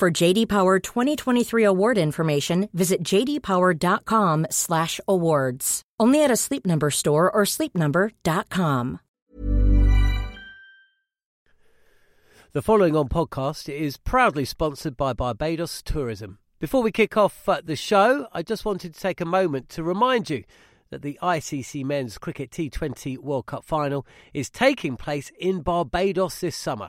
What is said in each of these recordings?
For JD Power 2023 award information, visit jdpower.com/awards. Only at a Sleep Number store or sleepnumber.com. The following on podcast is proudly sponsored by Barbados Tourism. Before we kick off uh, the show, I just wanted to take a moment to remind you that the ICC Men's Cricket T20 World Cup final is taking place in Barbados this summer.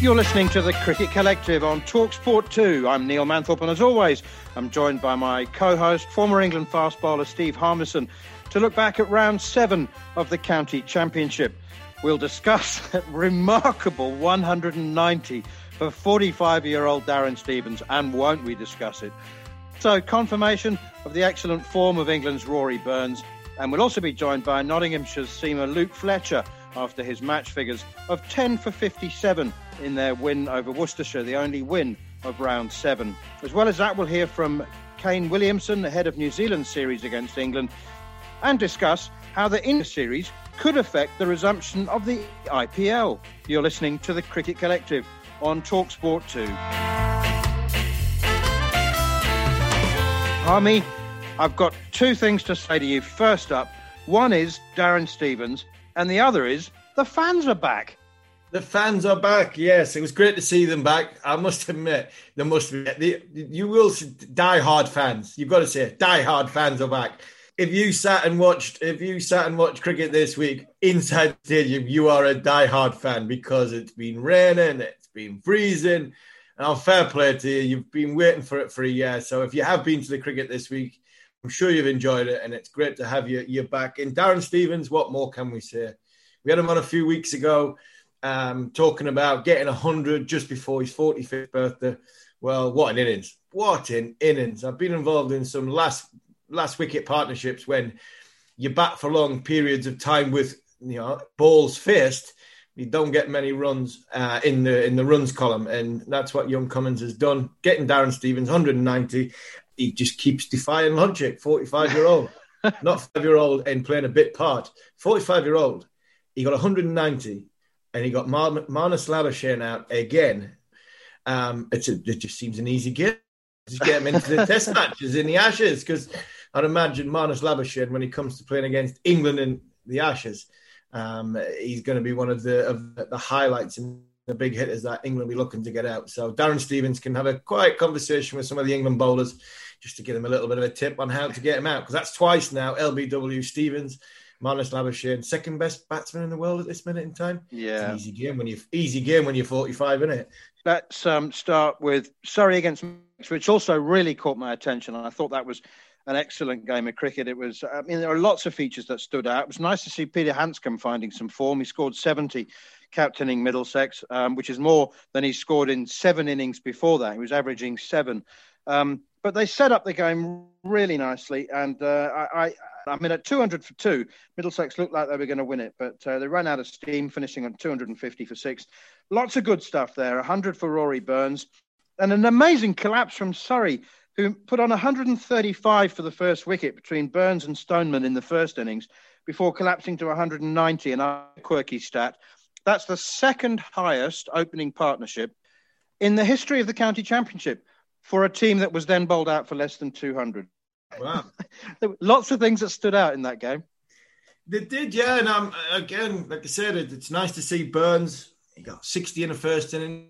You're listening to the Cricket Collective on Talksport 2. I'm Neil Manthorpe, and as always, I'm joined by my co host, former England fast bowler Steve Harmison, to look back at round seven of the County Championship. We'll discuss that remarkable 190 for 45 year old Darren Stevens, and won't we discuss it? So, confirmation of the excellent form of England's Rory Burns, and we'll also be joined by Nottinghamshire's seamer Luke Fletcher after his match figures of 10 for 57 in their win over Worcestershire, the only win of round seven. As well as that, we'll hear from Kane Williamson, the head of New Zealand's series against England, and discuss how the India series could affect the resumption of the IPL. You're listening to the Cricket Collective on Talksport 2. Harmy, I've got two things to say to you. First up, one is Darren Stevens, and the other is the fans are back. The fans are back. Yes, it was great to see them back. I must admit, there must be the, you will die hard fans. You've got to say, die hard fans are back. If you sat and watched, if you sat and watched cricket this week inside the stadium, you are a die-hard fan because it's been raining, it's been freezing. And fair play to you. You've been waiting for it for a year. So if you have been to the cricket this week, I'm sure you've enjoyed it, and it's great to have you you back. And Darren Stevens, what more can we say? We had him on a few weeks ago um, talking about getting 100 just before his 45th birthday. Well, what an innings. What an innings. I've been involved in some last last wicket partnerships when you bat for long periods of time with you know balls faced. You don't get many runs uh, in the in the runs column, and that's what Young Cummins has done. Getting Darren Stevens 190, he just keeps defying logic. 45 year old, not five year old, and playing a bit part. 45 year old, he got 190 and he got Mar- Marnus Labuschagne out again. Um, it's a, it just seems an easy game. Just get him into the test matches in the Ashes because I'd imagine Marnus Labuschagne when he comes to playing against England in the Ashes, um, he's going to be one of the of the highlights and the big hitters that England will be looking to get out. So Darren Stevens can have a quiet conversation with some of the England bowlers just to give them a little bit of a tip on how to get him out because that's twice now. LBW Stevens Marnus Labuschagne, second best batsman in the world at this minute in time. Yeah, easy game when you easy game when you're 45, isn't it? Let's um, start with Surrey against which also really caught my attention. And I thought that was an excellent game of cricket. It was, I mean, there are lots of features that stood out. It was nice to see Peter Handscomb finding some form. He scored 70 captaining Middlesex, um, which is more than he scored in seven innings before that. He was averaging seven. Um, but they set up the game really nicely, and uh, I, I, I mean, at 200 for two, Middlesex looked like they were going to win it, but uh, they ran out of steam, finishing on 250 for six. Lots of good stuff there. 100 for Rory Burns, and an amazing collapse from Surrey, who put on 135 for the first wicket between Burns and Stoneman in the first innings before collapsing to 190, And a quirky stat. That's the second highest opening partnership in the history of the county championship for a team that was then bowled out for less than 200. Wow. lots of things that stood out in that game. They did, yeah. And um, again, like I said, it's nice to see Burns. He got 60 in the first inning.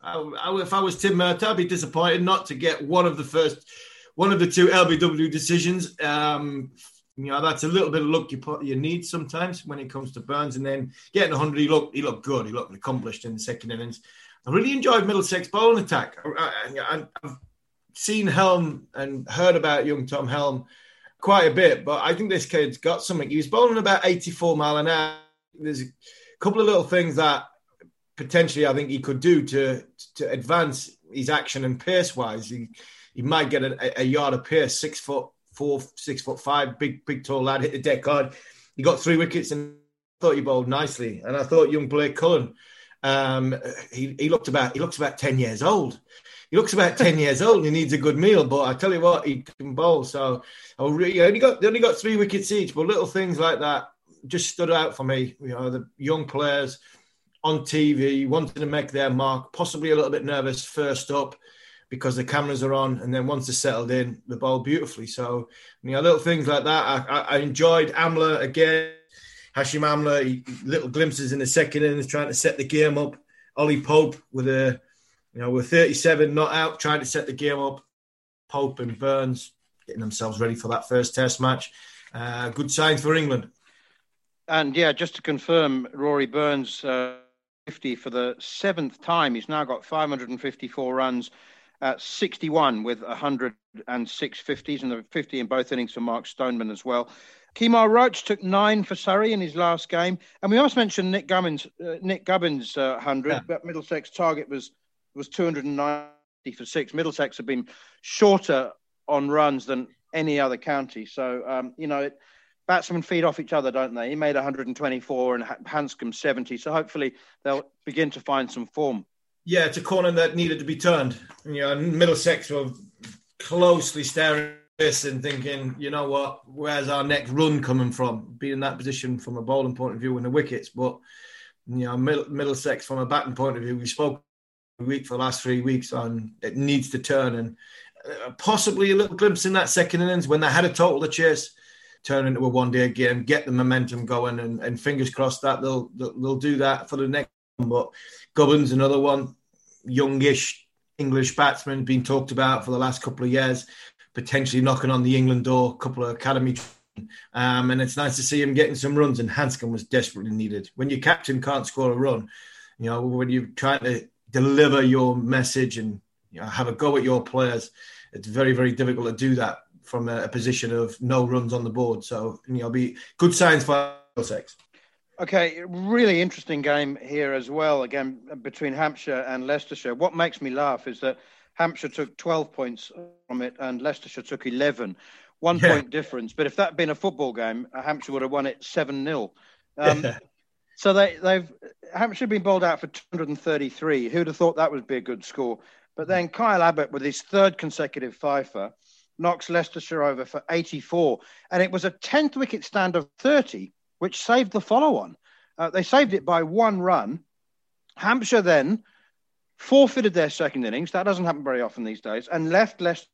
I, I, if I was Tim Murtagh, I'd be disappointed not to get one of the first, one of the two LBW decisions. Um, you know, that's a little bit of luck you put you need sometimes when it comes to Burns. And then getting 100, he looked he looked good. He looked accomplished in the second innings. I really enjoyed Middlesex bowling attack. I, have seen Helm and heard about young Tom Helm quite a bit, but I think this kid's got something. He was bowling about 84 mile an hour. There's a couple of little things that potentially I think he could do to to advance his action and pace wise. He he might get a, a yard of pace, six foot four, six foot five, big big tall lad, hit the deck hard. He got three wickets and thought he bowled nicely. And I thought young Blake Cullen, um, he he looked about he looks about ten years old he looks about 10 years old and he needs a good meal. But I tell you what, he can bowl. So I really, only got they only got three wickets each, but little things like that just stood out for me. You know, the young players on TV wanting to make their mark, possibly a little bit nervous first up because the cameras are on, and then once they're settled in, the bowl beautifully. So, you know, little things like that. I, I, I enjoyed Amla again. Hashim Amla, he, little glimpses in the second innings, trying to set the game up. Ollie Pope with a you know, we're 37 not out, trying to set the game up. Pope and Burns getting themselves ready for that first test match. Uh, good signs for England. And yeah, just to confirm, Rory Burns uh, 50 for the seventh time. He's now got 554 runs at 61 with 106 50s and the 50 in both innings for Mark Stoneman as well. Kemar Roach took nine for Surrey in his last game, and we must mention Nick Gubbins. Uh, Nick Gubbins' uh, hundred, yeah. but Middlesex target was was 290 for six. Middlesex have been shorter on runs than any other county. So, um, you know, it, batsmen feed off each other, don't they? He made 124 and Handscomb 70. So hopefully they'll begin to find some form. Yeah, it's a corner that needed to be turned. You know, Middlesex were closely staring this and thinking, you know what, where's our next run coming from? Being in that position from a bowling point of view in the wickets. But, you know, Middle, Middlesex from a batting point of view, we spoke week for the last three weeks on it needs to turn and uh, possibly a little glimpse in that second innings when they had a total to chase turn into a one day game get the momentum going and, and fingers crossed that they'll, they'll, they'll do that for the next one but Gubbins another one youngish English batsman been talked about for the last couple of years potentially knocking on the England door a couple of academy um, and it's nice to see him getting some runs and Handscomb was desperately needed when your captain can't score a run you know when you're trying to deliver your message and you know, have a go at your players. It's very, very difficult to do that from a, a position of no runs on the board. So, you know, be good signs for Middlesex. Okay, really interesting game here as well. Again, between Hampshire and Leicestershire. What makes me laugh is that Hampshire took 12 points from it and Leicestershire took 11. One yeah. point difference. But if that had been a football game, Hampshire would have won it 7 0. Um, yeah. So they, they've Hampshire been bowled out for 233. Who'd have thought that would be a good score? But then Kyle Abbott, with his third consecutive fifer, knocks Leicestershire over for 84. And it was a 10th wicket stand of 30, which saved the follow on. Uh, they saved it by one run. Hampshire then forfeited their second innings. That doesn't happen very often these days, and left Leicester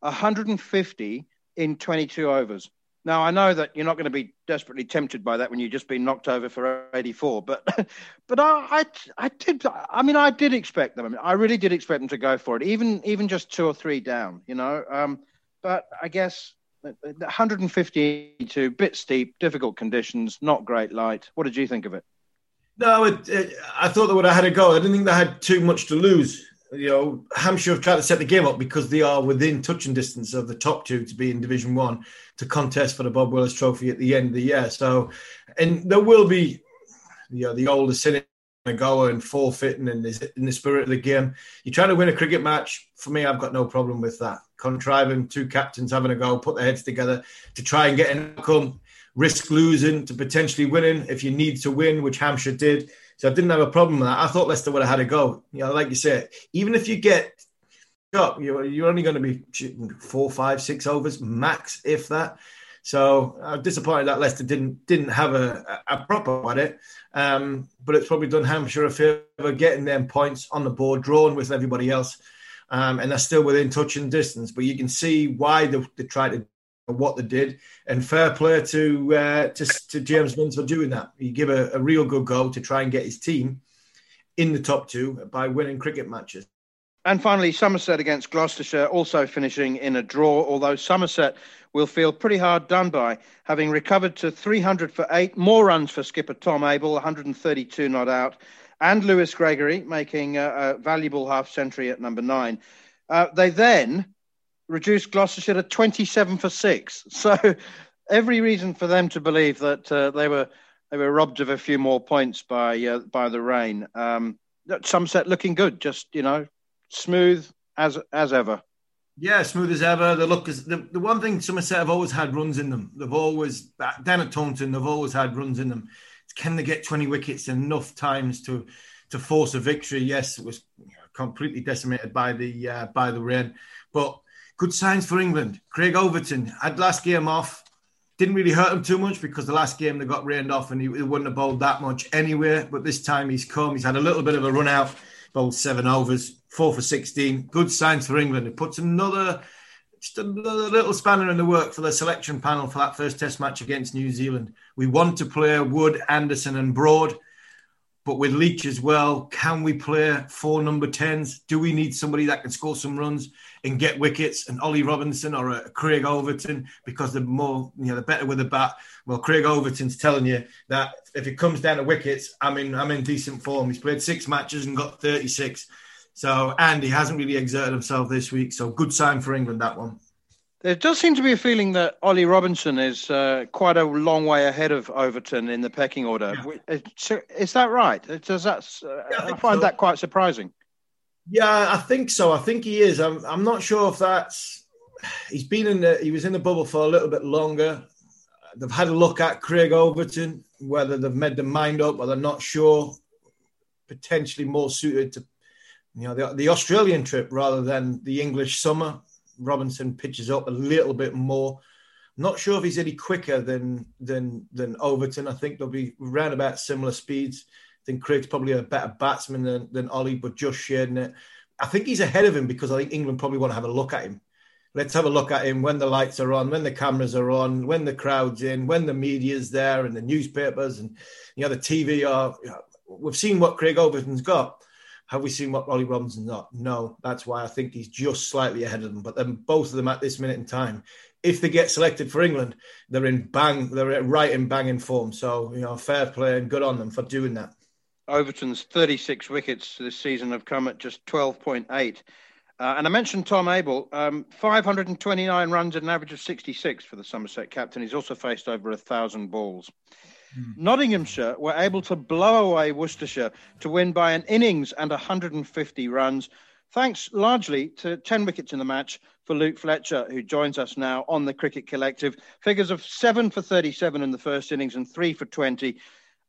150 in 22 overs. Now I know that you're not going to be desperately tempted by that when you've just been knocked over for 84, but but I, I, I did I mean I did expect them. I, mean, I really did expect them to go for it, even even just two or three down, you know. Um, but I guess 152, bit steep, difficult conditions, not great light. What did you think of it? No, it, it, I thought they would have had a go. I didn't think they had too much to lose you know, Hampshire have tried to set the game up because they are within touching distance of the top two to be in Division One to contest for the Bob Willis Trophy at the end of the year. So, and there will be, you know, the older cynic go and forfeiting in the, in the spirit of the game. You're trying to win a cricket match. For me, I've got no problem with that. Contriving two captains having a go, put their heads together to try and get an outcome, risk losing to potentially winning if you need to win, which Hampshire did so I didn't have a problem with that. I thought Leicester would have had a go. You know, like you said, even if you get. You're, only going to be four, five, six overs max, if that. So I'm disappointed that Leicester didn't didn't have a, a proper at it. Um, but it's probably done Hampshire a favour getting them points on the board, drawn with everybody else, um, and they're still within touch and distance. But you can see why they, they tried to what they did, and fair play to uh, to, to James Vince for doing that. He gave a, a real good go to try and get his team in the top two by winning cricket matches. And finally, Somerset against Gloucestershire also finishing in a draw, although Somerset will feel pretty hard done by, having recovered to 300 for eight, more runs for skipper Tom Abell, 132 not out, and Lewis Gregory making a, a valuable half century at number nine. Uh, they then reduced Gloucestershire to 27 for six. So every reason for them to believe that uh, they were they were robbed of a few more points by uh, by the rain. Um, Somerset looking good, just you know, smooth as as ever. Yeah, smooth as ever. The look is the, the one thing Somerset have always had runs in them. They've always down at Taunton, they've always had runs in them. Can they get 20 wickets enough times to to force a victory? Yes, it was completely decimated by the uh, by the rain, but good signs for England. Craig Overton had last game off. Didn't really hurt him too much because the last game they got rained off and he, he wouldn't have bowled that much anyway. But this time he's come. He's had a little bit of a run out, bowled seven overs, four for 16. Good signs for England. It puts another, just another little spanner in the work for the selection panel for that first test match against New Zealand. We want to play Wood, Anderson, and Broad. But with Leach as well, can we play four number 10s? Do we need somebody that can score some runs and get wickets? And Ollie Robinson or a Craig Overton, because they're more, you know, they're better with the bat. Well, Craig Overton's telling you that if it comes down to wickets, I'm in, I'm in decent form. He's played six matches and got 36. So, and he hasn't really exerted himself this week. So, good sign for England, that one. There does seem to be a feeling that Ollie Robinson is uh, quite a long way ahead of Overton in the pecking order. Yeah. Is that right? Does that? Uh, yeah, I, I, find so. that quite surprising. Yeah, I think so. I think he is. I'm. I'm not sure if that's. He's been in the. He was in the bubble for a little bit longer. They've had a look at Craig Overton, whether they've made their mind up or they're not sure. Potentially more suited to, you know, the, the Australian trip rather than the English summer Robinson pitches up a little bit more. Not sure if he's any quicker than than than Overton. I think they'll be around about similar speeds. Think Craig's probably a better batsman than, than Ollie, but just sharing it. I think he's ahead of him because I think England probably want to have a look at him. Let's have a look at him when the lights are on, when the cameras are on, when the crowd's in, when the media's there and the newspapers and you know the TV are. We've seen what Craig Overton's got. Have we seen what Ollie Robinson's got? No. That's why I think he's just slightly ahead of them. But then both of them at this minute in time, if they get selected for England, they're in bang, they're right in banging form. So, you know, fair play and good on them for doing that. Overton's 36 wickets this season have come at just 12.8. Uh, and I mentioned Tom Abell, um, 529 runs at an average of 66 for the Somerset captain. He's also faced over a thousand balls. Mm. Nottinghamshire were able to blow away Worcestershire to win by an innings and 150 runs, thanks largely to 10 wickets in the match for Luke Fletcher, who joins us now on the Cricket Collective. Figures of 7 for 37 in the first innings and 3 for 20,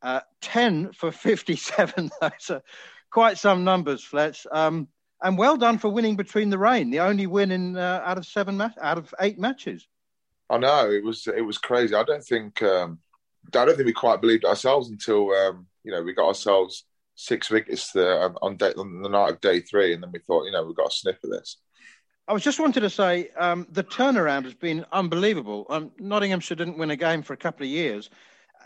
uh, 10 for 57. Those are quite some numbers, Fletch. Um, and well done for winning between the rain, the only win in uh, out of seven ma- out of eight matches. I know it was it was crazy. I don't think um, I don't think we quite believed ourselves until um, you know we got ourselves six wickets on, on, day, on, the night of day three, and then we thought, you know, we've got a sniff of this. I was just wanted to say um, the turnaround has been unbelievable. Um, Nottinghamshire didn't win a game for a couple of years,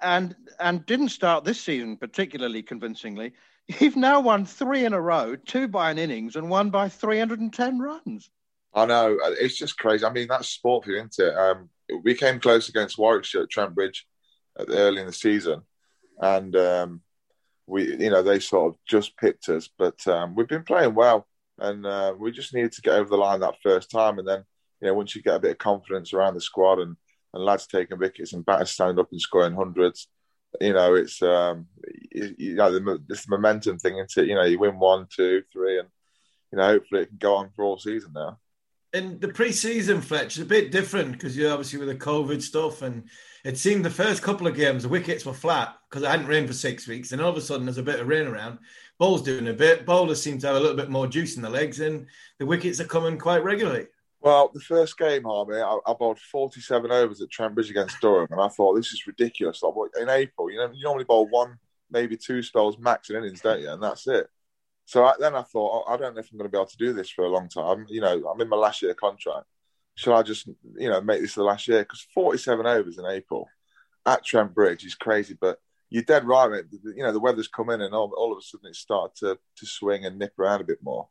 and and didn't start this season particularly convincingly. You've now won three in a row, two by an innings, and one by 310 runs. I know it's just crazy. I mean, that's sport, for you, isn't it? Um, we came close against Warwickshire at Trent Bridge early in the season, and um, we, you know, they sort of just picked us. But um, we've been playing well, and uh, we just needed to get over the line that first time. And then, you know, once you get a bit of confidence around the squad and, and lads taking wickets and batters standing up and scoring hundreds, you know, it's um, you, you know, the, this momentum thing into you know, you win one, two, three, and you know, hopefully it can go on for all season now. And the pre-season, Fletch, is a bit different because you're obviously with the COVID stuff and it seemed the first couple of games the wickets were flat because it hadn't rained for six weeks, and all of a sudden there's a bit of rain around. Bowl's doing a bit. Bowlers seem to have a little bit more juice in the legs, and the wickets are coming quite regularly. Well, the first game, Harmy, I, I bowled 47 overs at Trent Bridge against Durham, and I thought this is ridiculous. Like, in April, you know, you normally bowl one, maybe two spells max in innings, don't you? And that's it. So I, then I thought, oh, I don't know if I'm going to be able to do this for a long time. You know, I'm in my last year contract. Shall I just, you know, make this the last year? Because 47 overs in April at Trent Bridge is crazy. But you're dead right, mate. You know, the weather's come in and all, all of a sudden it started to, to swing and nip around a bit more.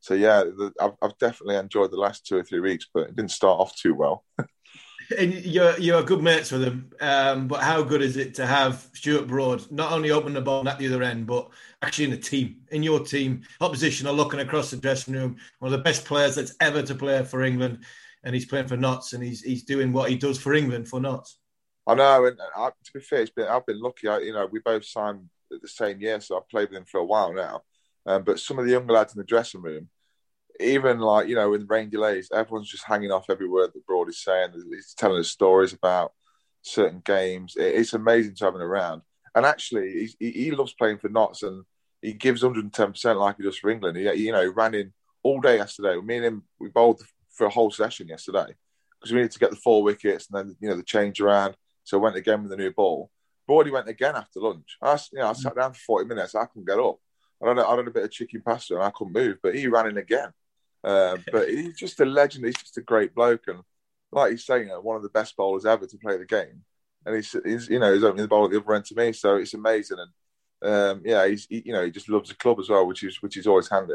So yeah, the, I've, I've definitely enjoyed the last two or three weeks, but it didn't start off too well. and you're you're good mates with him. Um, but how good is it to have Stuart Broad not only open the ball at the other end, but actually in the team, in your team, opposition are looking across the dressing room. One of the best players that's ever to play for England, and he's playing for Notts, and he's he's doing what he does for England for Notts. I know, and I, to be fair, been, I've been lucky. I, you know, we both signed the same year, so I've played with him for a while now. Um, but some of the younger lads in the dressing room, even like you know, in rain delays, everyone's just hanging off every word that Broad is saying. He's telling us stories about certain games. it's amazing to have him around. And actually, he, he loves playing for Notts, and he gives 110 percent like he does for England. He, you know, he ran in all day yesterday. Me and him, we bowled for a whole session yesterday because we needed to get the four wickets and then you know the change around. So went again with the new ball. Broady went again after lunch. I, you know, I sat down for 40 minutes. I couldn't get up. I had, I had a bit of chicken pasta and I couldn't move, but he ran in again. Um, but he's just a legend. He's just a great bloke. And like he's saying, you know, one of the best bowlers ever to play the game. And he's, he's you know, he's opening the ball at the other end to me. So it's amazing. And um, yeah, he's, he, you know, he just loves the club as well, which is, which is always handy.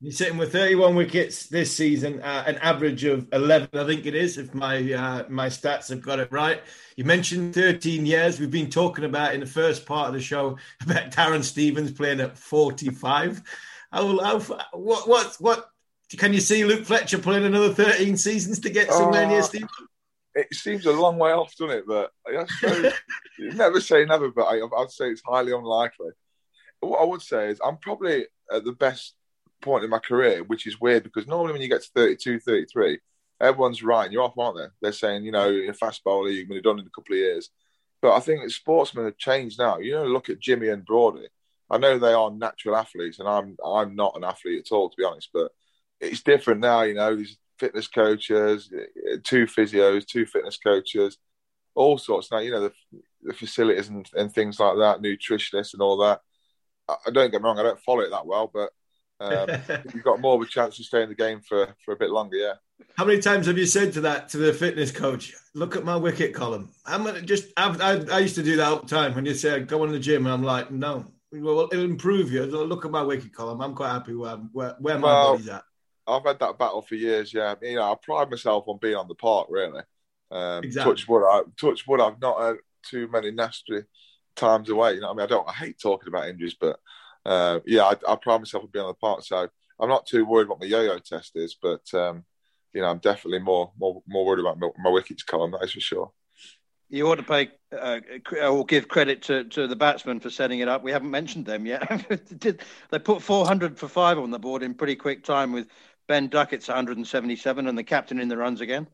You're sitting with 31 wickets this season, uh, an average of 11, I think it is, if my uh, my stats have got it right. You mentioned 13 years. We've been talking about in the first part of the show about Darren Stevens playing at 45. How, how, what, what, what can you see Luke Fletcher playing another 13 seasons to get somewhere uh, near Stevens? It seems a long way off, doesn't it? But I suppose, never say never, but I, I'd say it's highly unlikely. What I would say is I'm probably at the best point in my career, which is weird because normally when you get to 32, 33, everyone's writing you off, aren't they? They're saying, you know, you're a fast bowler, you're going to be done in a couple of years. But I think sportsmen have changed now. You know, look at Jimmy and Broady. I know they are natural athletes, and I'm I'm not an athlete at all, to be honest. But it's different now. You know, these fitness coaches, two physios, two fitness coaches, all sorts. Now, you know, the, the facilities and, and things like that, nutritionists and all that. I, don't get me wrong, I don't follow it that well, but um, you've got more of a chance to stay in the game for, for a bit longer. Yeah. How many times have you said to that to the fitness coach? Look at my wicket column. I'm gonna just. I've, I, I used to do that all the time when you say go in the gym, and I'm like, no. Well, it'll improve you. Look at my wicket column. I'm quite happy where where, where my well, body's at. I've had that battle for years. Yeah, you know, I pride myself on being on the park. Really, um, exactly. touch wood. I, touch wood. I've not had too many nasty times away. You know, I mean, I don't. I hate talking about injuries, but uh, yeah, I, I pride myself on being on the park, so I'm not too worried what my yo-yo test is, but um, you know, I'm definitely more more more worried about my, my wickets column. That is for sure. You ought to pay uh, or give credit to, to the batsmen for setting it up. We haven't mentioned them yet. Did they put 400 for five on the board in pretty quick time with Ben Duckett's 177 and the captain in the runs again?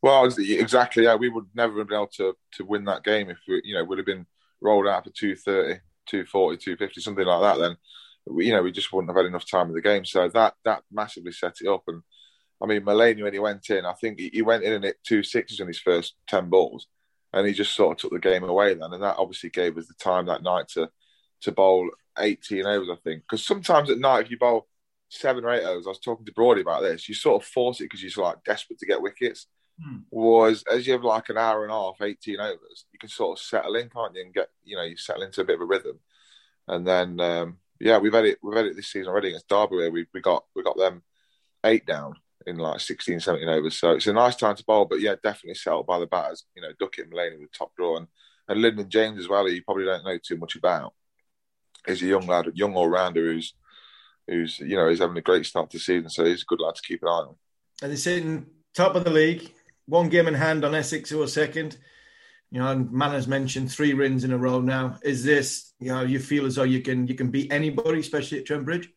Well, exactly. Yeah, we would never have been able to to win that game if we, you know, would have been rolled out for 230 240, 250, something like that, then you know we just wouldn't have had enough time in the game. So that that massively set it up. And I mean, Mullaney when he went in, I think he, went in and hit two sixes in his first ten balls, and he just sort of took the game away then. And that obviously gave us the time that night to to bowl 18 overs, I think. Because sometimes at night, if you bowl seven or eight overs, I was talking to Broady about this. You sort of force it because you're like desperate to get wickets. Hmm. Was as you have like an hour and a half, 18 overs, you can sort of settle in, can't you? And get, you know, you settle into a bit of a rhythm. And then, um, yeah, we've had it, we've had it this season already against Derby where we, we got, we got them eight down in like 16, 17 overs. So it's a nice time to bowl, but yeah, definitely settled by the batters, you know, Duckett and Mullaney with top draw and, and Lyndon James as well, who you probably don't know too much about. He's a young lad, young all rounder who's, who's, you know, he's having a great start to the season. So he's a good lad to keep an eye on. And he's sitting top of the league one game in hand on Essex who are second. You know, and Manners mentioned three wins in a row now. Is this, you know, you feel as though you can you can beat anybody, especially at Trent Bridge?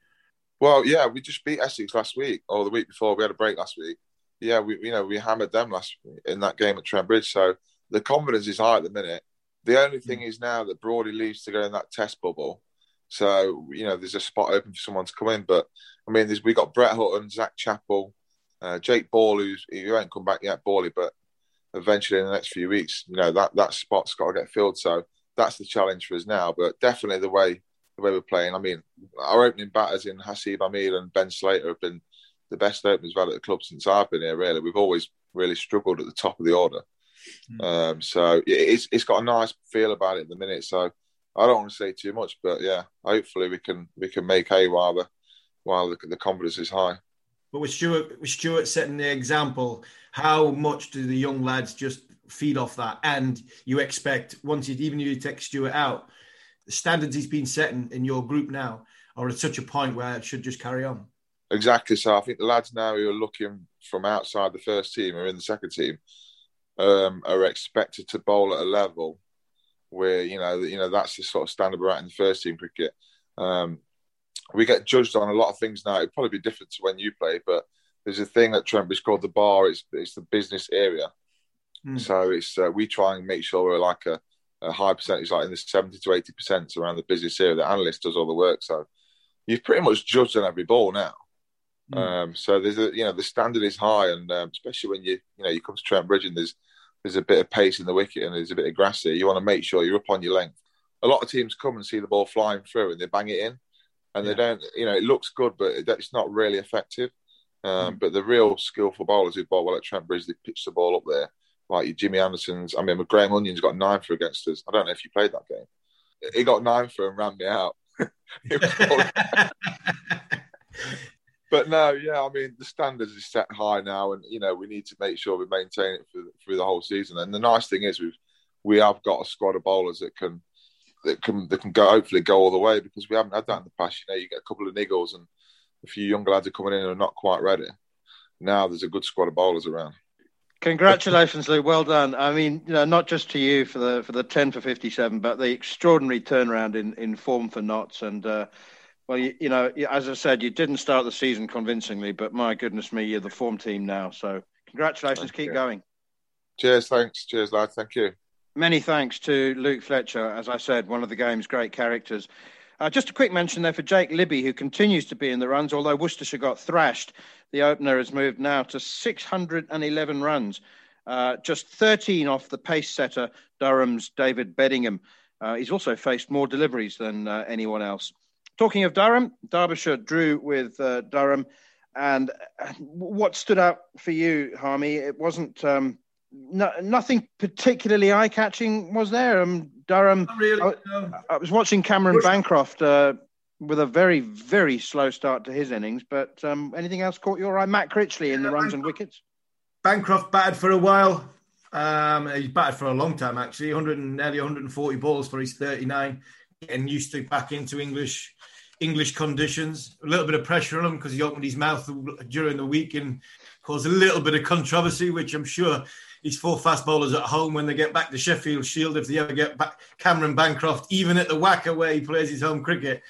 Well, yeah, we just beat Essex last week or the week before. We had a break last week. Yeah, we you know we hammered them last in that game at Trent Bridge. So the confidence is high at the minute. The only thing mm. is now that Broady leaves to go in that test bubble. So you know, there's a spot open for someone to come in. But I mean, we got Brett Hutton, Zak Chappell, uh, Jake Ball, who's he won't come back yet, Bally, but eventually in the next few weeks, you know that that spot's got to get filled. So that's the challenge for us now. But definitely the way the way we're playing. I mean, our opening batters in Haseeb Hameed and Ben Slater have been the best openers we've had at the club since I've been here. Really, we've always really struggled at the top of the order. Mm. Um, so it's it's got a nice feel about it at the minute. So I don't want to say too much, but yeah, hopefully we can we can make hay while the while the, the confidence is high. But with Stuart, with Stuart setting the example, how much do the young lads just feed off that? And you expect once you even you take Stuart out, the standards he's been setting in your group now are at such a point where it should just carry on. Exactly. So I think the lads now who are looking from outside the first team or in the second team um, are expected to bowl at a level where you know you know that's the sort of standard we're at in the first team cricket. Um, we get judged on a lot of things now. It'd probably be different to when you play, but there's a thing at Trent Bridge called the bar. It's it's the business area, mm. so it's uh, we try and make sure we're like a, a high percentage, like in the seventy to eighty percent around the business area. The analyst does all the work, so you've pretty much judged on every ball now. Mm. Um, so there's a you know the standard is high, and um, especially when you you know you come to Trent Bridge and there's there's a bit of pace in the wicket and there's a bit of grass here. You want to make sure you're up on your length. A lot of teams come and see the ball flying through and they bang it in, and yeah. they don't. You know, it looks good, but it's not really effective. Um, mm. But the real skillful bowlers who bowl well at Trent Bridge, they pitch the ball up there. Like Jimmy Anderson's. I mean, Graham Onions got nine for against us. I don't know if you played that game. He got nine for and ran me out. but no, yeah, I mean the standards is set high now, and you know we need to make sure we maintain it through, through the whole season. And the nice thing is we've we have got a squad of bowlers that can that can that can go hopefully go all the way because we haven't had that in the past. You know, you get a couple of niggles and a few younger lads are coming in and are not quite ready. Now there's a good squad of bowlers around. Congratulations, Lou. Well done. I mean, you know, not just to you for the for the ten for fifty seven, but the extraordinary turnaround in, in form for Notts and. Uh, well, you, you, know, as I said, you didn't start the season convincingly, but my goodness me, you're the form team now. So congratulations, Thank keep you. going. Cheers, thanks. Cheers, lad. Thank you. Many thanks to Luke Fletcher, as I said, one of the game's great characters. Uh, just a quick mention there for Jake Libby, who continues to be in the runs, although Worcestershire got thrashed. The opener has moved now to 611 runs, uh, just 13 off the pace setter, Durham's David Bedingham. Uh, he's also faced more deliveries than uh, anyone else. Talking of Durham, Derbyshire drew with uh, Durham. And uh, what stood out for you, Harmy? It wasn't um, no, nothing particularly eye catching, was there? Um, Durham. Really, I, no. I, was watching Cameron Bancroft uh, with a very, very slow start to his innings. But um, anything else caught your eye? Matt Critchley in yeah, the runs Bancroft, and wickets. Bancroft batted for a while. Um, he's batted for a long time, actually. 100 nearly 140 balls for his 39 getting used to back into English English conditions. A little bit of pressure on him because he opened his mouth during the week and caused a little bit of controversy, which I'm sure his four fast bowlers at home when they get back to Sheffield Shield, if they ever get back Cameron Bancroft, even at the WACA where he plays his home cricket.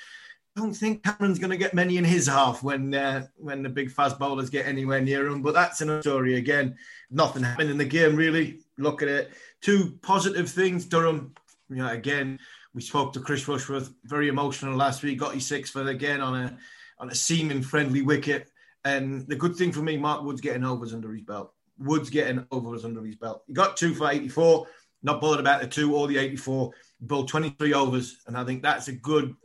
Don't think Cameron's going to get many in his half when uh, when the big fast bowlers get anywhere near him. But that's another story again. Nothing happened in the game really. Look at it. Two positive things. Durham, you know, again, we spoke to Chris Rushworth, very emotional last week. Got his six for again on a on a seaming friendly wicket. And the good thing for me, Mark Wood's getting overs under his belt. Wood's getting overs under his belt. He got two for 84. Not bothered about the two or the 84. He bowled 23 overs, and I think that's a good.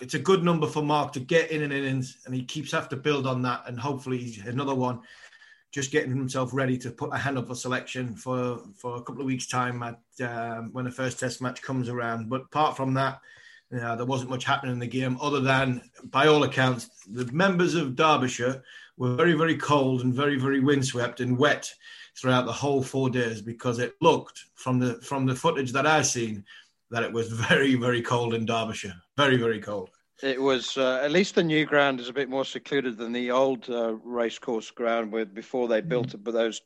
It's a good number for Mark to get in an innings, and he keeps have to build on that. And hopefully, he's another one just getting himself ready to put a hand up for selection for, for a couple of weeks' time at um, when the first test match comes around. But apart from that, you know, there wasn't much happening in the game other than, by all accounts, the members of Derbyshire were very, very cold and very, very windswept and wet throughout the whole four days because it looked from the from the footage that I've seen that it was very, very cold in Derbyshire. Very, very cold. It was uh, at least the new ground is a bit more secluded than the old uh, racecourse ground with before they built it, those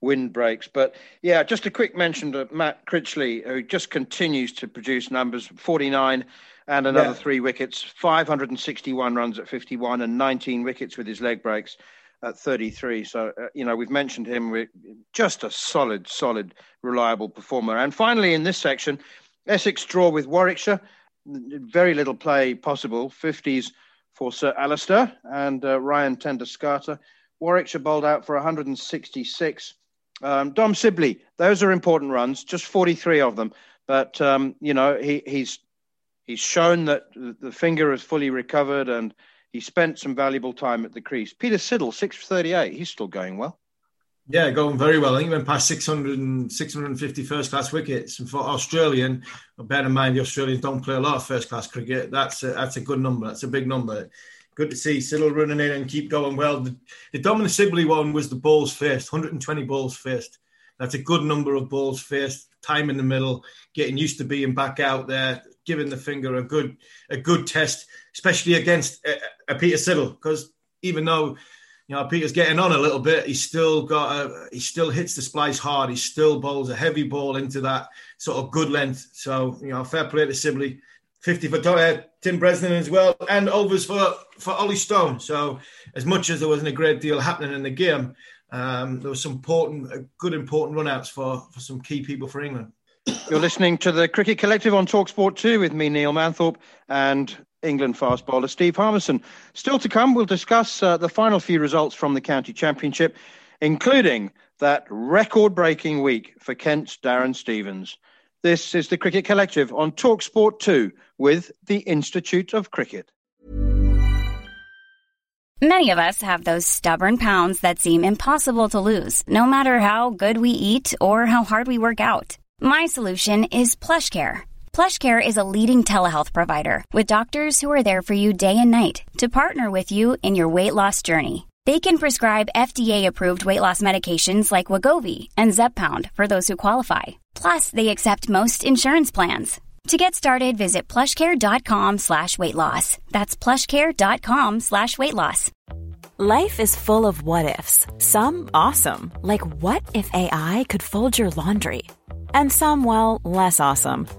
wind breaks. But yeah, just a quick mention to Matt Critchley, who just continues to produce numbers 49 and another yeah. three wickets, 561 runs at 51, and 19 wickets with his leg breaks at 33. So, uh, you know, we've mentioned him. We're just a solid, solid, reliable performer. And finally, in this section, Essex draw with Warwickshire. Very little play possible. 50s for Sir Alastair and uh, Ryan ten Doeschate. Warwickshire bowled out for 166. Um, Dom Sibley, those are important runs, just 43 of them. But um, you know he, he's he's shown that the finger is fully recovered and he spent some valuable time at the crease. Peter Siddle, 638, he's still going well. Yeah, going very well. I think he went past 600 and 650 first class wickets. And for Australian, bear in mind the Australians don't play a lot of first class cricket. That's a, that's a good number. That's a big number. Good to see Siddle running in and keep going well. The, the Dominic Sibley one was the balls first, 120 balls first. That's a good number of balls first. Time in the middle, getting used to being back out there, giving the finger a good a good test, especially against a, a Peter Siddle, because even though you know, Peter's getting on a little bit. He's still got a, he still hits the splice hard. He still bowls a heavy ball into that sort of good length. So, you know, fair play to Sibley. 50 for uh, Tim Bresnan as well, and overs for, for Ollie Stone. So, as much as there wasn't a great deal happening in the game, um, there was some important, uh, good, important runouts for, for some key people for England. You're listening to the Cricket Collective on Talksport 2 with me, Neil Manthorpe, and England fast bowler Steve Harmison. Still to come, we'll discuss uh, the final few results from the County Championship, including that record breaking week for Kent's Darren Stevens. This is the Cricket Collective on Talksport 2 with the Institute of Cricket. Many of us have those stubborn pounds that seem impossible to lose, no matter how good we eat or how hard we work out. My solution is PlushCare PlushCare is a leading telehealth provider with doctors who are there for you day and night to partner with you in your weight loss journey. They can prescribe FDA-approved weight loss medications like Wegovy and Zepbound for those who qualify. Plus, they accept most insurance plans. To get started, visit plushcare.com slash weight loss. That's plushcare.com slash weight loss. Life is full of what-ifs. Some awesome, like what if AI could fold your laundry? And some, well, less awesome.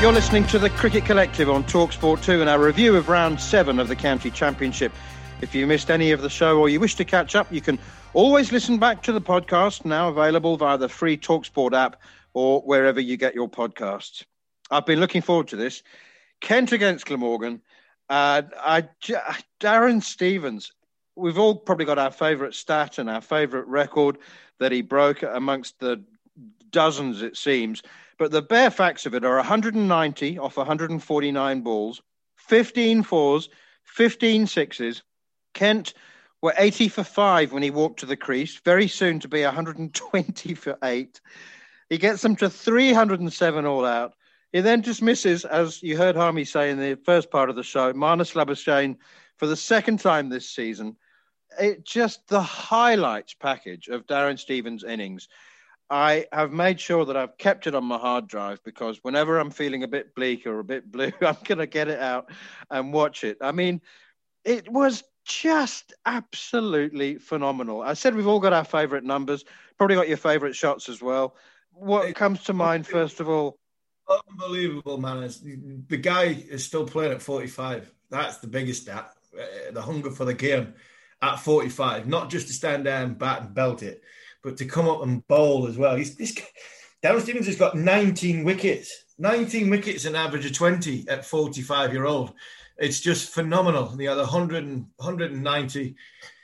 You're listening to the Cricket Collective on Talksport 2 and our review of round 7 of the County Championship. If you missed any of the show or you wish to catch up, you can always listen back to the podcast, now available via the free Talksport app or wherever you get your podcasts. I've been looking forward to this. Kent against Glamorgan. Uh, I, Darren Stevens we've all probably got our favourite stat and our favourite record that he broke amongst the dozens, it seems. But the bare facts of it are 190 off 149 balls, 15 fours, 15 sixes. Kent were 80 for five when he walked to the crease, very soon to be 120 for eight. He gets them to 307 all out. He then dismisses, as you heard Harmy say in the first part of the show, Marnus Labuschagne for the second time this season it just the highlights package of Darren Stevens' innings. I have made sure that I've kept it on my hard drive because whenever I'm feeling a bit bleak or a bit blue, I'm going to get it out and watch it. I mean, it was just absolutely phenomenal. I said we've all got our favorite numbers, probably got your favorite shots as well. What comes to mind, first of all? Unbelievable, man. It's, the guy is still playing at 45. That's the biggest stat. Uh, the hunger for the game at 45, not just to stand there and bat and belt it, but to come up and bowl as well. He's this Darren Stevens has got 19 wickets, 19 wickets, an average of 20 at 45 year old. It's just phenomenal. The other 100 and, 190.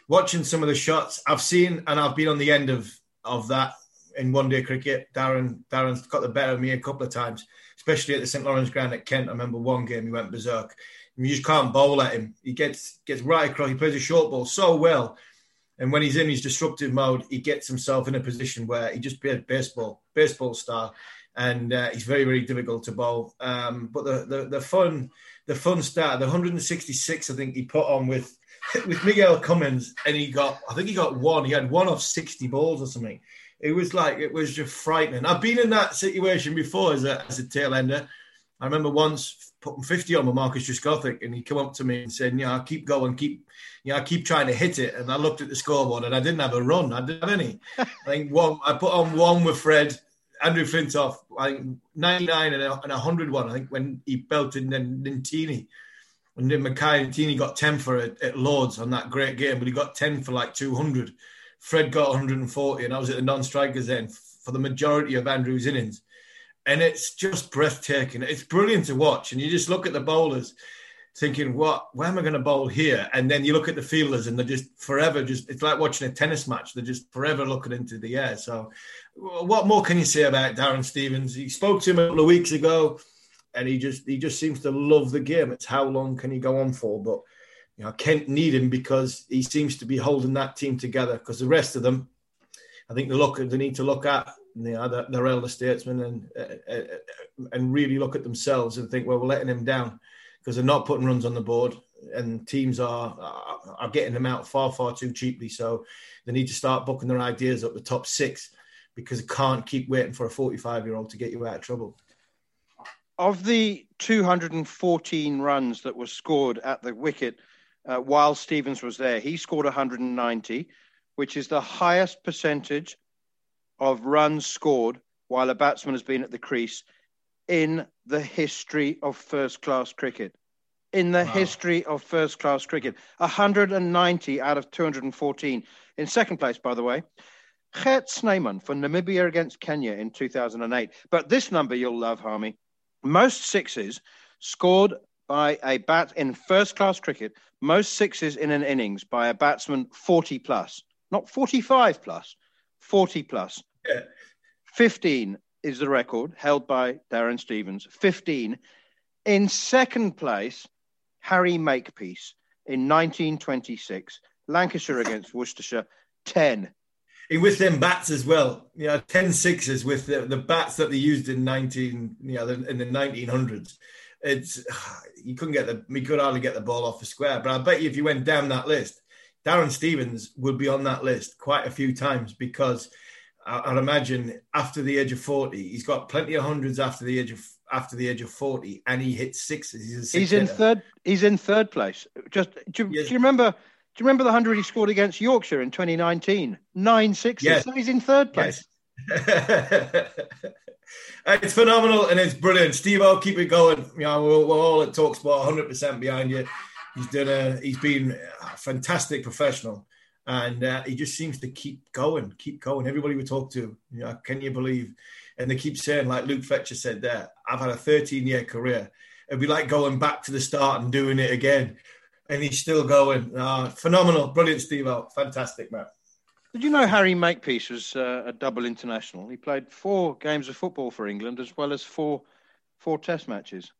Watching some of the shots I've seen, and I've been on the end of of that in one day cricket. Darren Darren's got the better of me a couple of times, especially at the St Lawrence Ground at Kent. I remember one game he went berserk. You just can't bowl at him. He gets gets right across. He plays a short ball so well, and when he's in his disruptive mode, he gets himself in a position where he just plays baseball, baseball style, and uh, he's very very difficult to bowl. Um, but the, the the fun the fun start, the 166, I think he put on with with Miguel Cummins, and he got I think he got one. He had one off 60 balls or something. It was like it was just frightening. I've been in that situation before as a as a tail ender. I remember once putting 50 on with Marcus Trescothick, and he came up to me and said, "Yeah, I keep going, keep, yeah, keep trying to hit it." And I looked at the scoreboard, and I didn't have a run. I didn't have any. I think one. I put on one with Fred, Andrew Flintoff. I think 99 and a, and 101. I think when he belted Ntini. And then Makhaya Ntini got 10 for it at Lords on that great game, but he got 10 for like 200. Fred got 140, and I was at the non-strikers end for the majority of Andrew's innings and it's just breathtaking. It's brilliant to watch, and you just look at the bowlers, thinking, "What? Where am I going to bowl here?" And then you look at the fielders, and they're just forever. Just it's like watching a tennis match. They're just forever looking into the air. So, what more can you say about Darren Stevens? He spoke to him a couple of weeks ago, and he just he just seems to love the game. It's how long can he go on for? But you know, Kent need him because he seems to be holding that team together. Because the rest of them, I think they look they need to look at you know, their, their elder statesmen and uh, uh, and really look at themselves and think, well, we're letting them down because they're not putting runs on the board, and teams are are getting them out far far too cheaply. So they need to start booking their ideas up the top six because they can't keep waiting for a 45 year old to get you out of trouble. Of the 214 runs that were scored at the wicket uh, while Stevens was there, he scored 190, which is the highest percentage of runs scored while a batsman has been at the crease in the history of first class cricket. In the wow. history of first class cricket, 190 out of 214. In second place, by the way, Gert Snyman for Namibia against Kenya in 2008. But this number you'll love, Harmy. Most sixes scored by a bat in first class cricket, most sixes in an innings by a batsman 40 plus, not 45 plus. 40 plus. Yeah. 15 is the record held by Darren Stevens. 15. In second place, Harry Makepeace in 1926, Lancashire against Worcestershire, 10. with them bats as well, you know, 10 sixes with the, the bats that they used in 19, you know, in the 1900s. It's you couldn't get the you could hardly get the ball off the square. But I bet you if you went down that list, Darren Stevens would be on that list quite a few times because I'd imagine after the age of 40, he's got plenty of hundreds after the age of after the age of 40 and he hits sixes. He's, he's in third he's in third place. Just do, yes. do, you remember do you remember the 100 he scored against Yorkshire in 2019? Nine sixes. Yes. So he's in third place. Yes. it's phenomenal and it's brilliant. Steve, I'll keep it going. You know, we're, we're all at Talksport 100% behind you. He's done a, he's been a fantastic professional, and uh, he just seems to keep going, keep going. Everybody we talk to, you know, can you believe? And they keep saying, like Luke Fletcher said there, I've had a 13 year career. It'd be like going back to the start and doing it again. And he's still going. Uh, phenomenal, brilliant, Steve. Out, fantastic, man. Did you know Harry Makepeace was uh, a double international? He played four games of football for England as well as four four Test matches.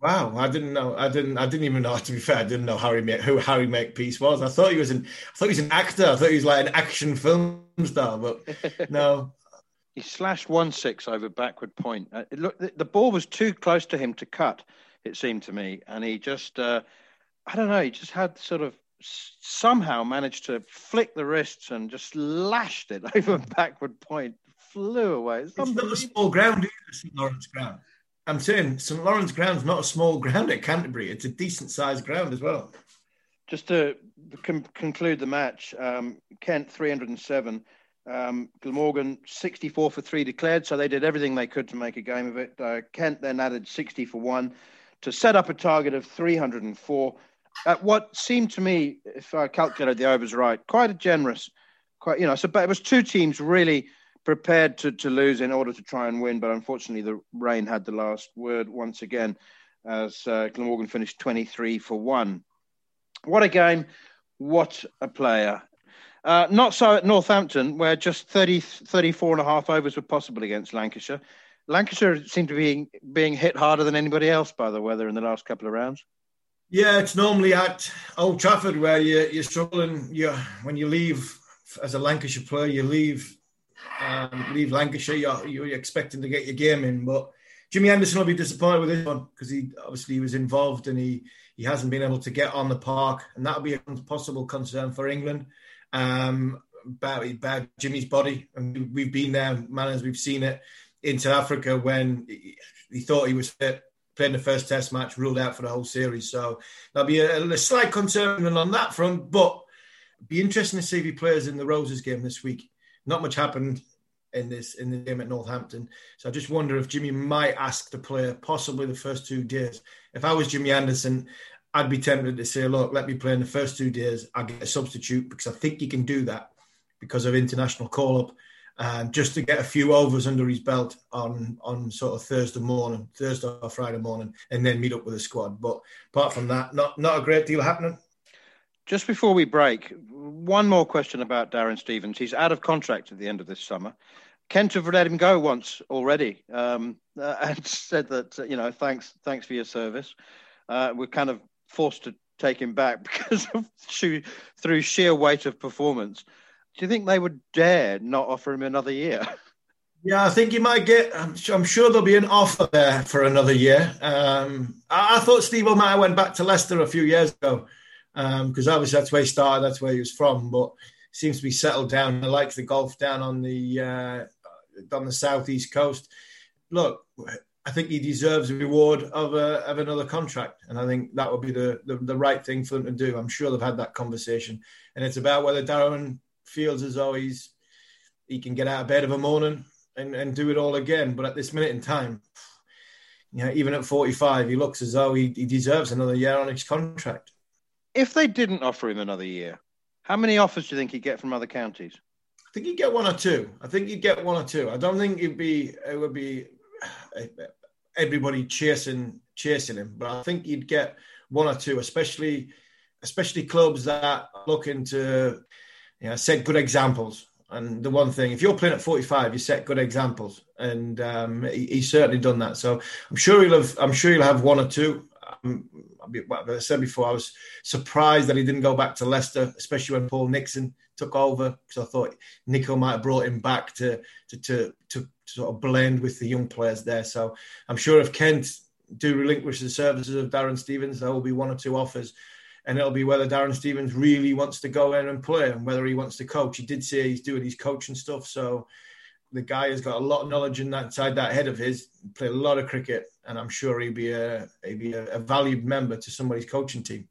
Wow, I didn't know. I didn't. I didn't even know. To be fair, I didn't know Harry make, who Harry Makepeace was. I thought he was an. I thought he was an actor. I thought he was like an action film star. But no. he slashed one six over backward point. Uh, look, the, the, ball was too close to him to cut. It seemed to me, and he just. Uh, I don't know. He just had sort of somehow managed to flick the wrists and just lashed it over backward point. Flew away. It's, it's not a small ground either, St Lawrence ground. I'm saying St Lawrence Ground's not a small ground at Canterbury. It's a decent sized ground as well. Just to con- conclude the match, um, Kent 307, Um, Glamorgan 64 for three declared, so they did everything they could to make a game of it. Uh, Kent then added 60 for one to set up a target of 304 at what seemed to me, if I calculated the overs right, quite a generous, quite you know. So, but it was two teams really prepared to to lose in order to try and win, but unfortunately the rain had the last word once again, as uh, Glamorgan finished 23 for one. What a game! What a player! Uh, not so at Northampton, where just 30, 34 and a half overs were possible against Lancashire. Lancashire seemed to be being hit harder than anybody else by the weather in the last couple of rounds. Yeah, it's normally at Old Trafford where you, you're struggling. You when you leave as a Lancashire player, you leave um, leave Lancashire. You're, you're expecting to get your game in, but Jimmy Anderson will be disappointed with this one because he obviously he was involved and he he hasn't been able to get on the park, and that'll be a possible concern for England. Um, about, about Jimmy's body, and we've been there, man, as we've seen it in South Africa when he thought he was fit played in the first test match, ruled out for the whole series. So that'll be a, a slight concern on that front, but be interesting to see if he plays in the Roses game this week. Not much happened in this in the game at Northampton. So I just wonder if Jimmy might ask the player, possibly the first two days. If I was Jimmy Anderson, I'd be tempted to say, look, let me play in the first two days. I'll get a substitute because I think he can do that because of international call up um, just to get a few overs under his belt on on sort of Thursday morning, Thursday or Friday morning, and then meet up with the squad. But apart from that, not not a great deal happening. Just before we break, one more question about Darren Stevens. He's out of contract at the end of this summer. Kent have let him go once already, um, uh, and said that you know thanks thanks for your service. Uh, we're kind of forced to take him back because of through sheer weight of performance do you think they would dare not offer him another year? Yeah, I think you might get. I'm, I'm sure there'll be an offer there for another year. Um, I, I, thought Steve O'Mara went back to Leicester a few years ago because um, obviously that's where he started, that's where he was from. But seems to be settled down. I like the golf down on the uh, on the southeast coast. Look, I think he deserves a reward of a, of another contract, and I think that would be the, the, the right thing for them to do. I'm sure they've had that conversation, and it's about whether Darren feels as though he's he can get out of bed of a morning and, and do it all again. But at this minute in time, you know, even at 45, he looks as though he, he deserves another year on his contract. If they didn't offer him another year, how many offers do you think he'd get from other counties? I think he'd get one or two. I think he'd get one or two. I don't think it'd be it would be everybody chasing chasing him, but I think you'd get one or two, especially especially clubs that are looking to you know, set good examples. And the one thing, if you're playing at 45, you set good examples, and um, he, he's certainly done that. So I'm sure he'll have. I'm sure he'll have one or two. Um, I said before, I was surprised that he didn't go back to Leicester, especially when Paul Nixon took over, because I thought Nico might have brought him back to to, to to sort of blend with the young players there. So I'm sure if Kent do relinquish the services of Darren Stevens, there will be one or two offers and it'll be whether Darren Stevens really wants to go in and play and whether he wants to coach. He did say he's doing his coaching stuff, so the guy has got a lot of knowledge in that inside that head of his. Played a lot of cricket, and I'm sure he'd be a he'd be a, a valued member to somebody's coaching team.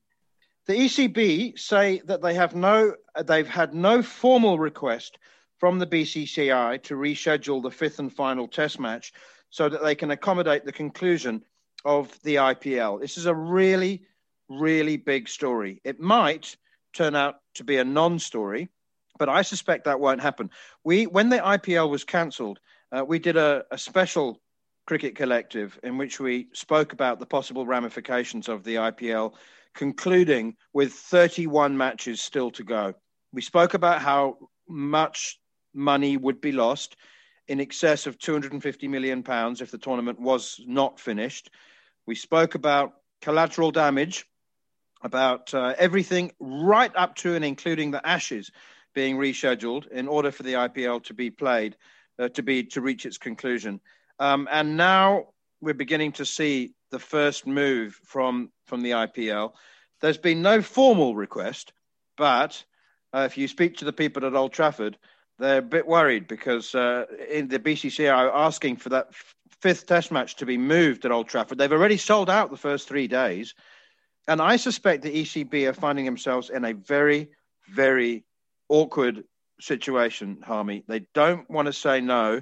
The ECB say that they have no they've had no formal request from the BCCI to reschedule the fifth and final Test match so that they can accommodate the conclusion of the IPL. This is a really really big story. It might turn out to be a non-story, but I suspect that won't happen. We, when the IPL was cancelled, uh, we did a, a special cricket collective in which we spoke about the possible ramifications of the IPL, concluding with 31 matches still to go. We spoke about how much money would be lost in excess of 250 million pounds if the tournament was not finished. We spoke about collateral damage about uh, everything right up to and including the Ashes being rescheduled in order for the IPL to be played, uh, to be to reach its conclusion. Um, and now we're beginning to see the first move from from the IPL. There's been no formal request, but uh, if you speak to the people at Old Trafford, they're a bit worried because uh, in the BCCI are asking for that fifth Test match to be moved at Old Trafford. They've already sold out the first three days. And I suspect the ECB are finding themselves in a very, very awkward situation, Harmy. They don't want to say no,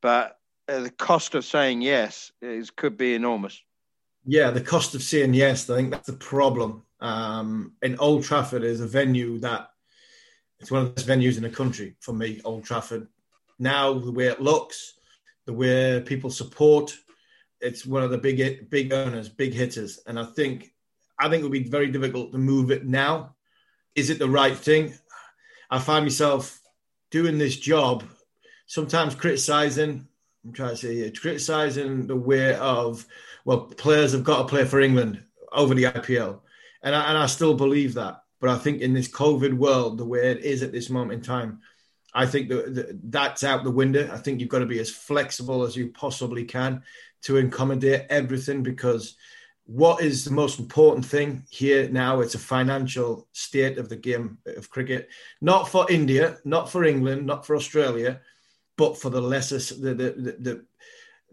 but the cost of saying yes is could be enormous. Yeah, the cost of saying yes, I think that's the problem. Um, and Old Trafford is a venue that it's one of the best venues in the country for me. Old Trafford. Now the way it looks, the way people support, it's one of the big big earners, big hitters, and I think I think it would be very difficult to move it now. Is it the right thing? I find myself doing this job, sometimes criticizing. I'm trying to say here, criticizing the way of well, players have got to play for England over the IPL, and I, and I still believe that. But I think in this COVID world, the way it is at this moment in time, I think that that's out the window. I think you've got to be as flexible as you possibly can to accommodate everything because what is the most important thing here now? It's a financial state of the game of cricket, not for India, not for England, not for Australia, but for the lesser the the the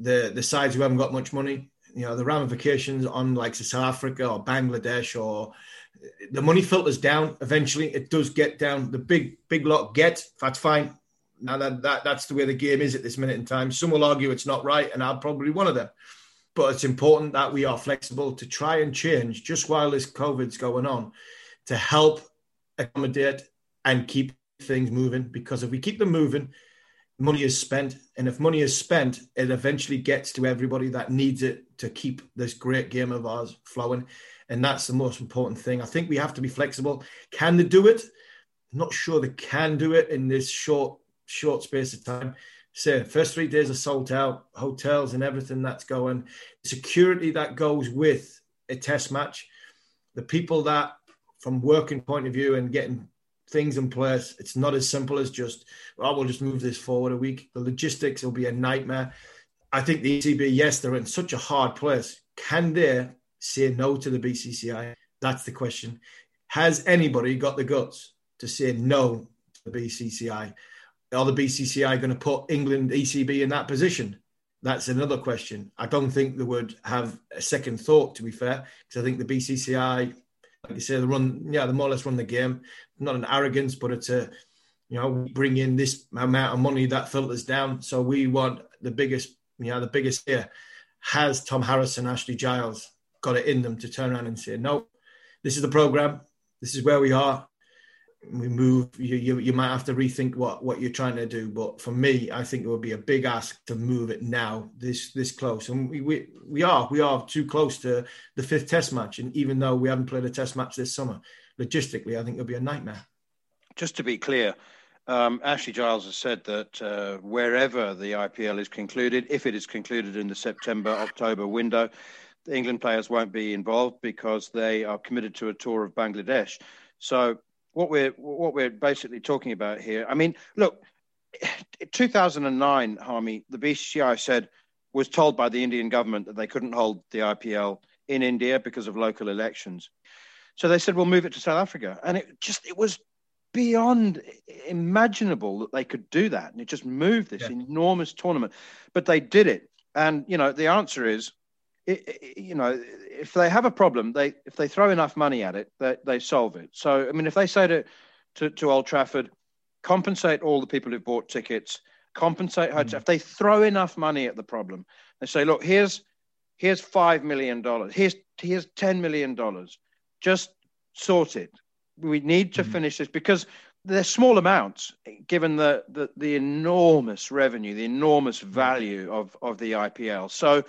the, the sides who haven't got much money. You know the ramifications on like South Africa or Bangladesh or uh, the money filters down. Eventually, it does get down. The big big lot get that's fine. Now that, that that's the way the game is at this minute in time. Some will argue it's not right, and I'm probably one of them. But it's important that we are flexible to try and change just while this COVID's going on to help accommodate and keep things moving. Because if we keep them moving, money is spent. And if money is spent, it eventually gets to everybody that needs it to keep this great game of ours flowing. And that's the most important thing. I think we have to be flexible. Can they do it? I'm not sure they can do it in this short short space of time. So first three days are sold out, hotels and everything that's going, security that goes with a test match, the people that from working point of view and getting things in place, it's not as simple as just, oh, we'll just move this forward a week. The logistics will be a nightmare. I think the ECB, yes, they're in such a hard place. Can they say no to the BCCI? That's the question. Has anybody got the guts to say no to the BCCI? Are the BCCI going to put England ECB in that position? That's another question. I don't think they would have a second thought, to be fair, because I think the BCCI, like you say, they run, yeah, they more or less run the game. Not an arrogance, but it's a, you know, bring in this amount of money that filters down. So we want the biggest, you know, the biggest here. Has Tom Harrison and Ashley Giles got it in them to turn around and say, no, this is the program. This is where we are we move, you, you, you might have to rethink what, what you're trying to do. But for me, I think it would be a big ask to move it now, this this close. And we, we, we are we are too close to the fifth Test match. And even though we haven't played a Test match this summer, logistically, I think it'll be a nightmare. Just to be clear, um, Ashley Giles has said that uh, wherever the IPL is concluded, if it is concluded in the September October window, the England players won't be involved because they are committed to a tour of Bangladesh. So what we're what we're basically talking about here. I mean, look, 2009, Harmy, the BCCI said was told by the Indian government that they couldn't hold the IPL in India because of local elections. So they said, "We'll move it to South Africa," and it just it was beyond imaginable that they could do that, and it just moved this yeah. enormous tournament. But they did it, and you know the answer is it, it, you know, if they have a problem, they if they throw enough money at it, they, they solve it. So, I mean, if they say to, to, to Old Trafford, compensate all the people who bought tickets, compensate mm. if they throw enough money at the problem, they say, look, here's here's five million dollars, here's here's ten million dollars, just sort it. We need to mm. finish this because they're small amounts given the, the the enormous revenue, the enormous mm. value of of the IPL. So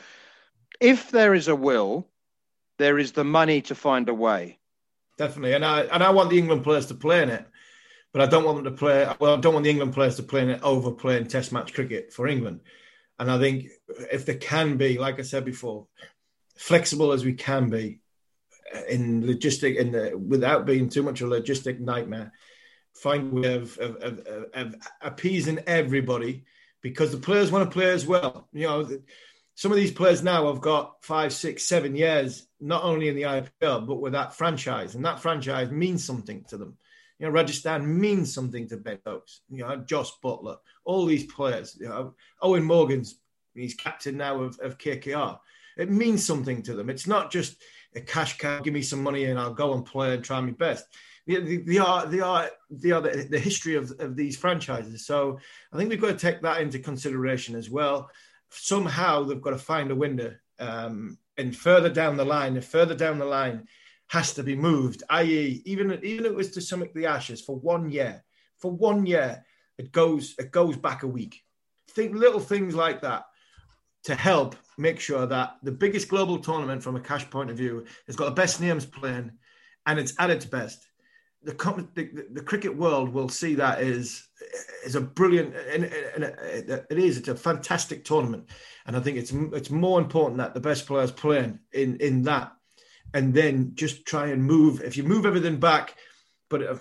if there is a will, there is the money to find a way. Definitely, and I and I want the England players to play in it, but I don't want them to play. Well, I don't want the England players to play in it over playing Test match cricket for England. And I think if they can be, like I said before, flexible as we can be in logistic, in the, without being too much of a logistic nightmare, find a way of, of, of, of appeasing everybody because the players want to play as well. You know some of these players now have got five, six, seven years, not only in the IPL, but with that franchise. And that franchise means something to them. You know, Rajasthan means something to Ben Stokes. You know, Jos Buttler, all these players. You know, Eoin Morgan's he's captain now of, of KKR. It means something to them. It's not just a cash cow, give me some money and I'll go and play and try my best. They are, they are, they are the, the history of, of these franchises. So I think we've got to take that into consideration as well. Somehow they've got to find a window, um, and further down the line, if further down the line has to be moved, i.e., even even if it was to summit the Ashes for one year, for one year, it goes it goes back a week. Think little things like that to help make sure that the biggest global tournament from a cash point of view has got the best names playing and it's at its best. The, the, the cricket world will see that as, as a brilliant, and, and it is, it's a fantastic tournament. And I think it's, it's more important that the best players playing in, in that and then just try and move. If you move everything back, but uh,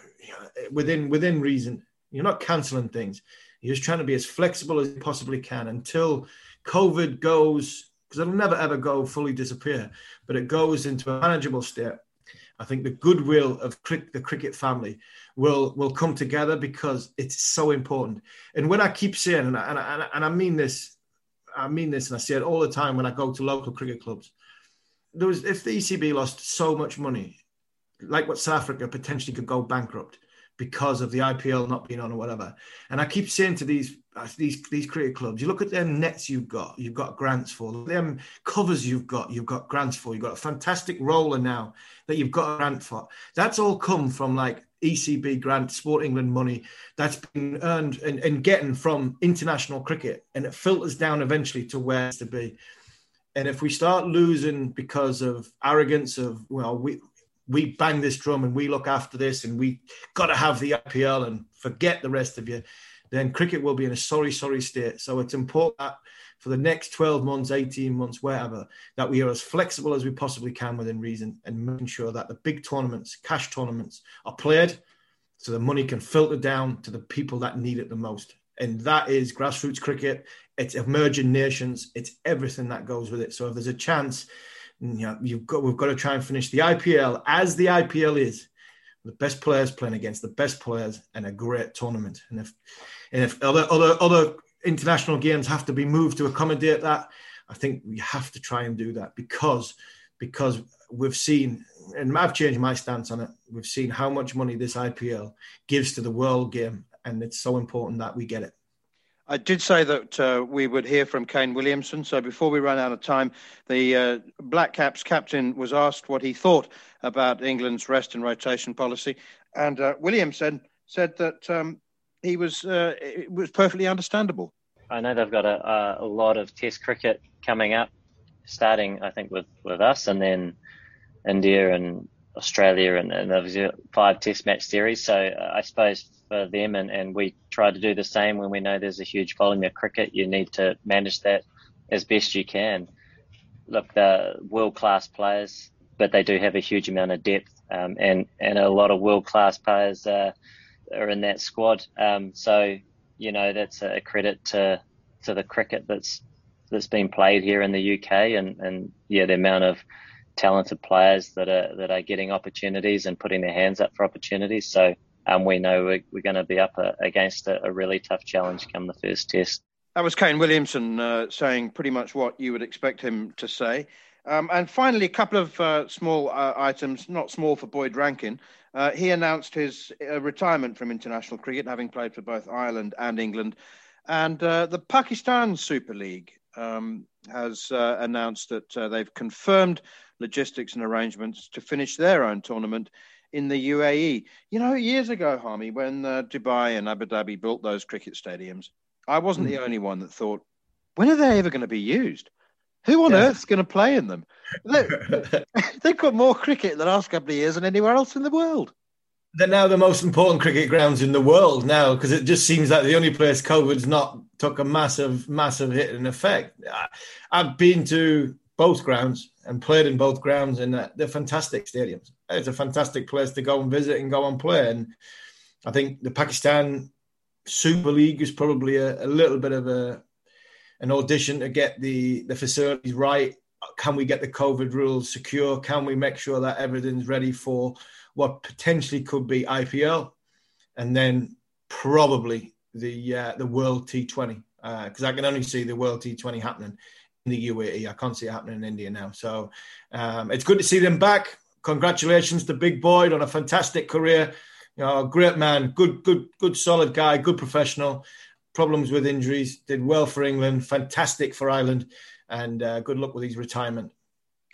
within, within reason, you're not canceling things. You're just trying to be as flexible as you possibly can until COVID goes, because it'll never ever go fully disappear, but it goes into a manageable state. I think the goodwill of the cricket family will will come together because it's so important. And when I keep saying, and I, and I, and I mean this, I mean this, and I say it all the time when I go to local cricket clubs. There was if the ECB lost so much money, like what South Africa potentially could go bankrupt because of the IPL not being on or whatever. And I keep saying to these uh, these these cricket clubs, you look at them nets you've got, you've got grants for them covers you've got, you've got grants for. You've got a fantastic roller now that you've got a grant for. That's all come from like ECB grant, Sport England money that's been earned and, and getting from international cricket, and it filters down eventually to where it's to be. And if we start losing because of arrogance of well, we we bang this drum and we look after this and we got to have the IPL and forget the rest of you, then cricket will be in a sorry, sorry state. So it's important that for the next 12 months, 18 months, wherever, that we are as flexible as we possibly can within reason and making sure that the big tournaments, cash tournaments, are played so the money can filter down to the people that need it the most. And that is grassroots cricket, it's emerging nations, it's everything that goes with it. So if there's a chance you know, you've got we've got to try and finish the IPL as the IPL is, the best players playing against the best players and a great tournament. And if and if other other other international games have to be moved to accommodate that, I think we have to try and do that because because we've seen and I've changed my stance on it. We've seen how much money this IPL gives to the world game, and it's so important that we get it. I did say that uh, we would hear from Kane Williamson. So before we run out of time, the uh, Black Caps captain was asked what he thought about England's rest and rotation policy, and uh, Williamson said that um, he was uh, it was perfectly understandable. I know they've got a, a lot of Test cricket coming up, starting I think with, with us, and then India and Australia, and, and obviously five Test match series. So uh, I suppose for them, and, and we try to do the same when we know there's a huge volume of cricket. You need to manage that as best you can. Look, the world class players, but they do have a huge amount of depth, um, and and a lot of world class players uh, are in that squad. Um, so you know that's a credit to to the cricket that's that's been played here in the UK, and and yeah, the amount of talented players that are that are getting opportunities and putting their hands up for opportunities. So um, we know we're, we're going to be up a, against a, a, really tough challenge come the first test. That was Kane Williamson uh, saying pretty much what you would expect him to say. Um, and finally, a couple of uh, small uh, items, not small for Boyd Rankin. Uh, he announced his uh, retirement from international cricket, having played for both Ireland and England. And uh, the Pakistan Super League um, has announced that they've confirmed logistics and arrangements to finish their own tournament in the UAE. You know, years ago, Harmy, when uh, Dubai and Abu Dhabi built those cricket stadiums, I wasn't mm. the only one that thought, when are they ever going to be used? Who on yeah. earth's going to play in them? Look They, have got more cricket in the last couple of years than anywhere else in the world. They're now the most important cricket grounds in the world now because it just seems like the only place COVID's not took a massive, massive hit and effect. I've been to both grounds and played in both grounds, and they're fantastic stadiums. It's a fantastic place to go and visit and go and play. And I think the Pakistan Super League is probably a, a little bit of a an audition to get the the facilities right. Can we get the COVID rules secure? Can we make sure that everything's ready for what potentially could be IPL, and then probably the uh, the World T20 because uh, I can only see the World T20 happening in the UAE. I can't see it happening in India now. So um, it's good to see them back. congratulations to Big Boyd on a fantastic career. You know, great man, good, good, good, solid guy, good professional. Problems with injuries, did well for England, fantastic for Ireland, and uh, good luck with his retirement.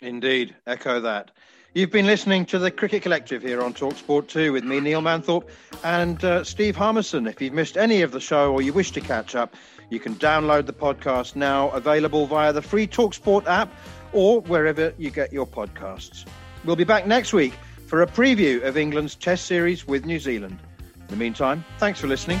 Indeed, echo that. You've been listening to the Cricket Collective here on Talksport 2 with me, Neil Manthorpe, and uh, Steve Harmison. If you've missed any of the show or you wish to catch up, you can download the podcast now, available via the free Talksport app or wherever you get your podcasts. We'll be back next week for a preview of England's Test series with New Zealand. In the meantime, thanks for listening.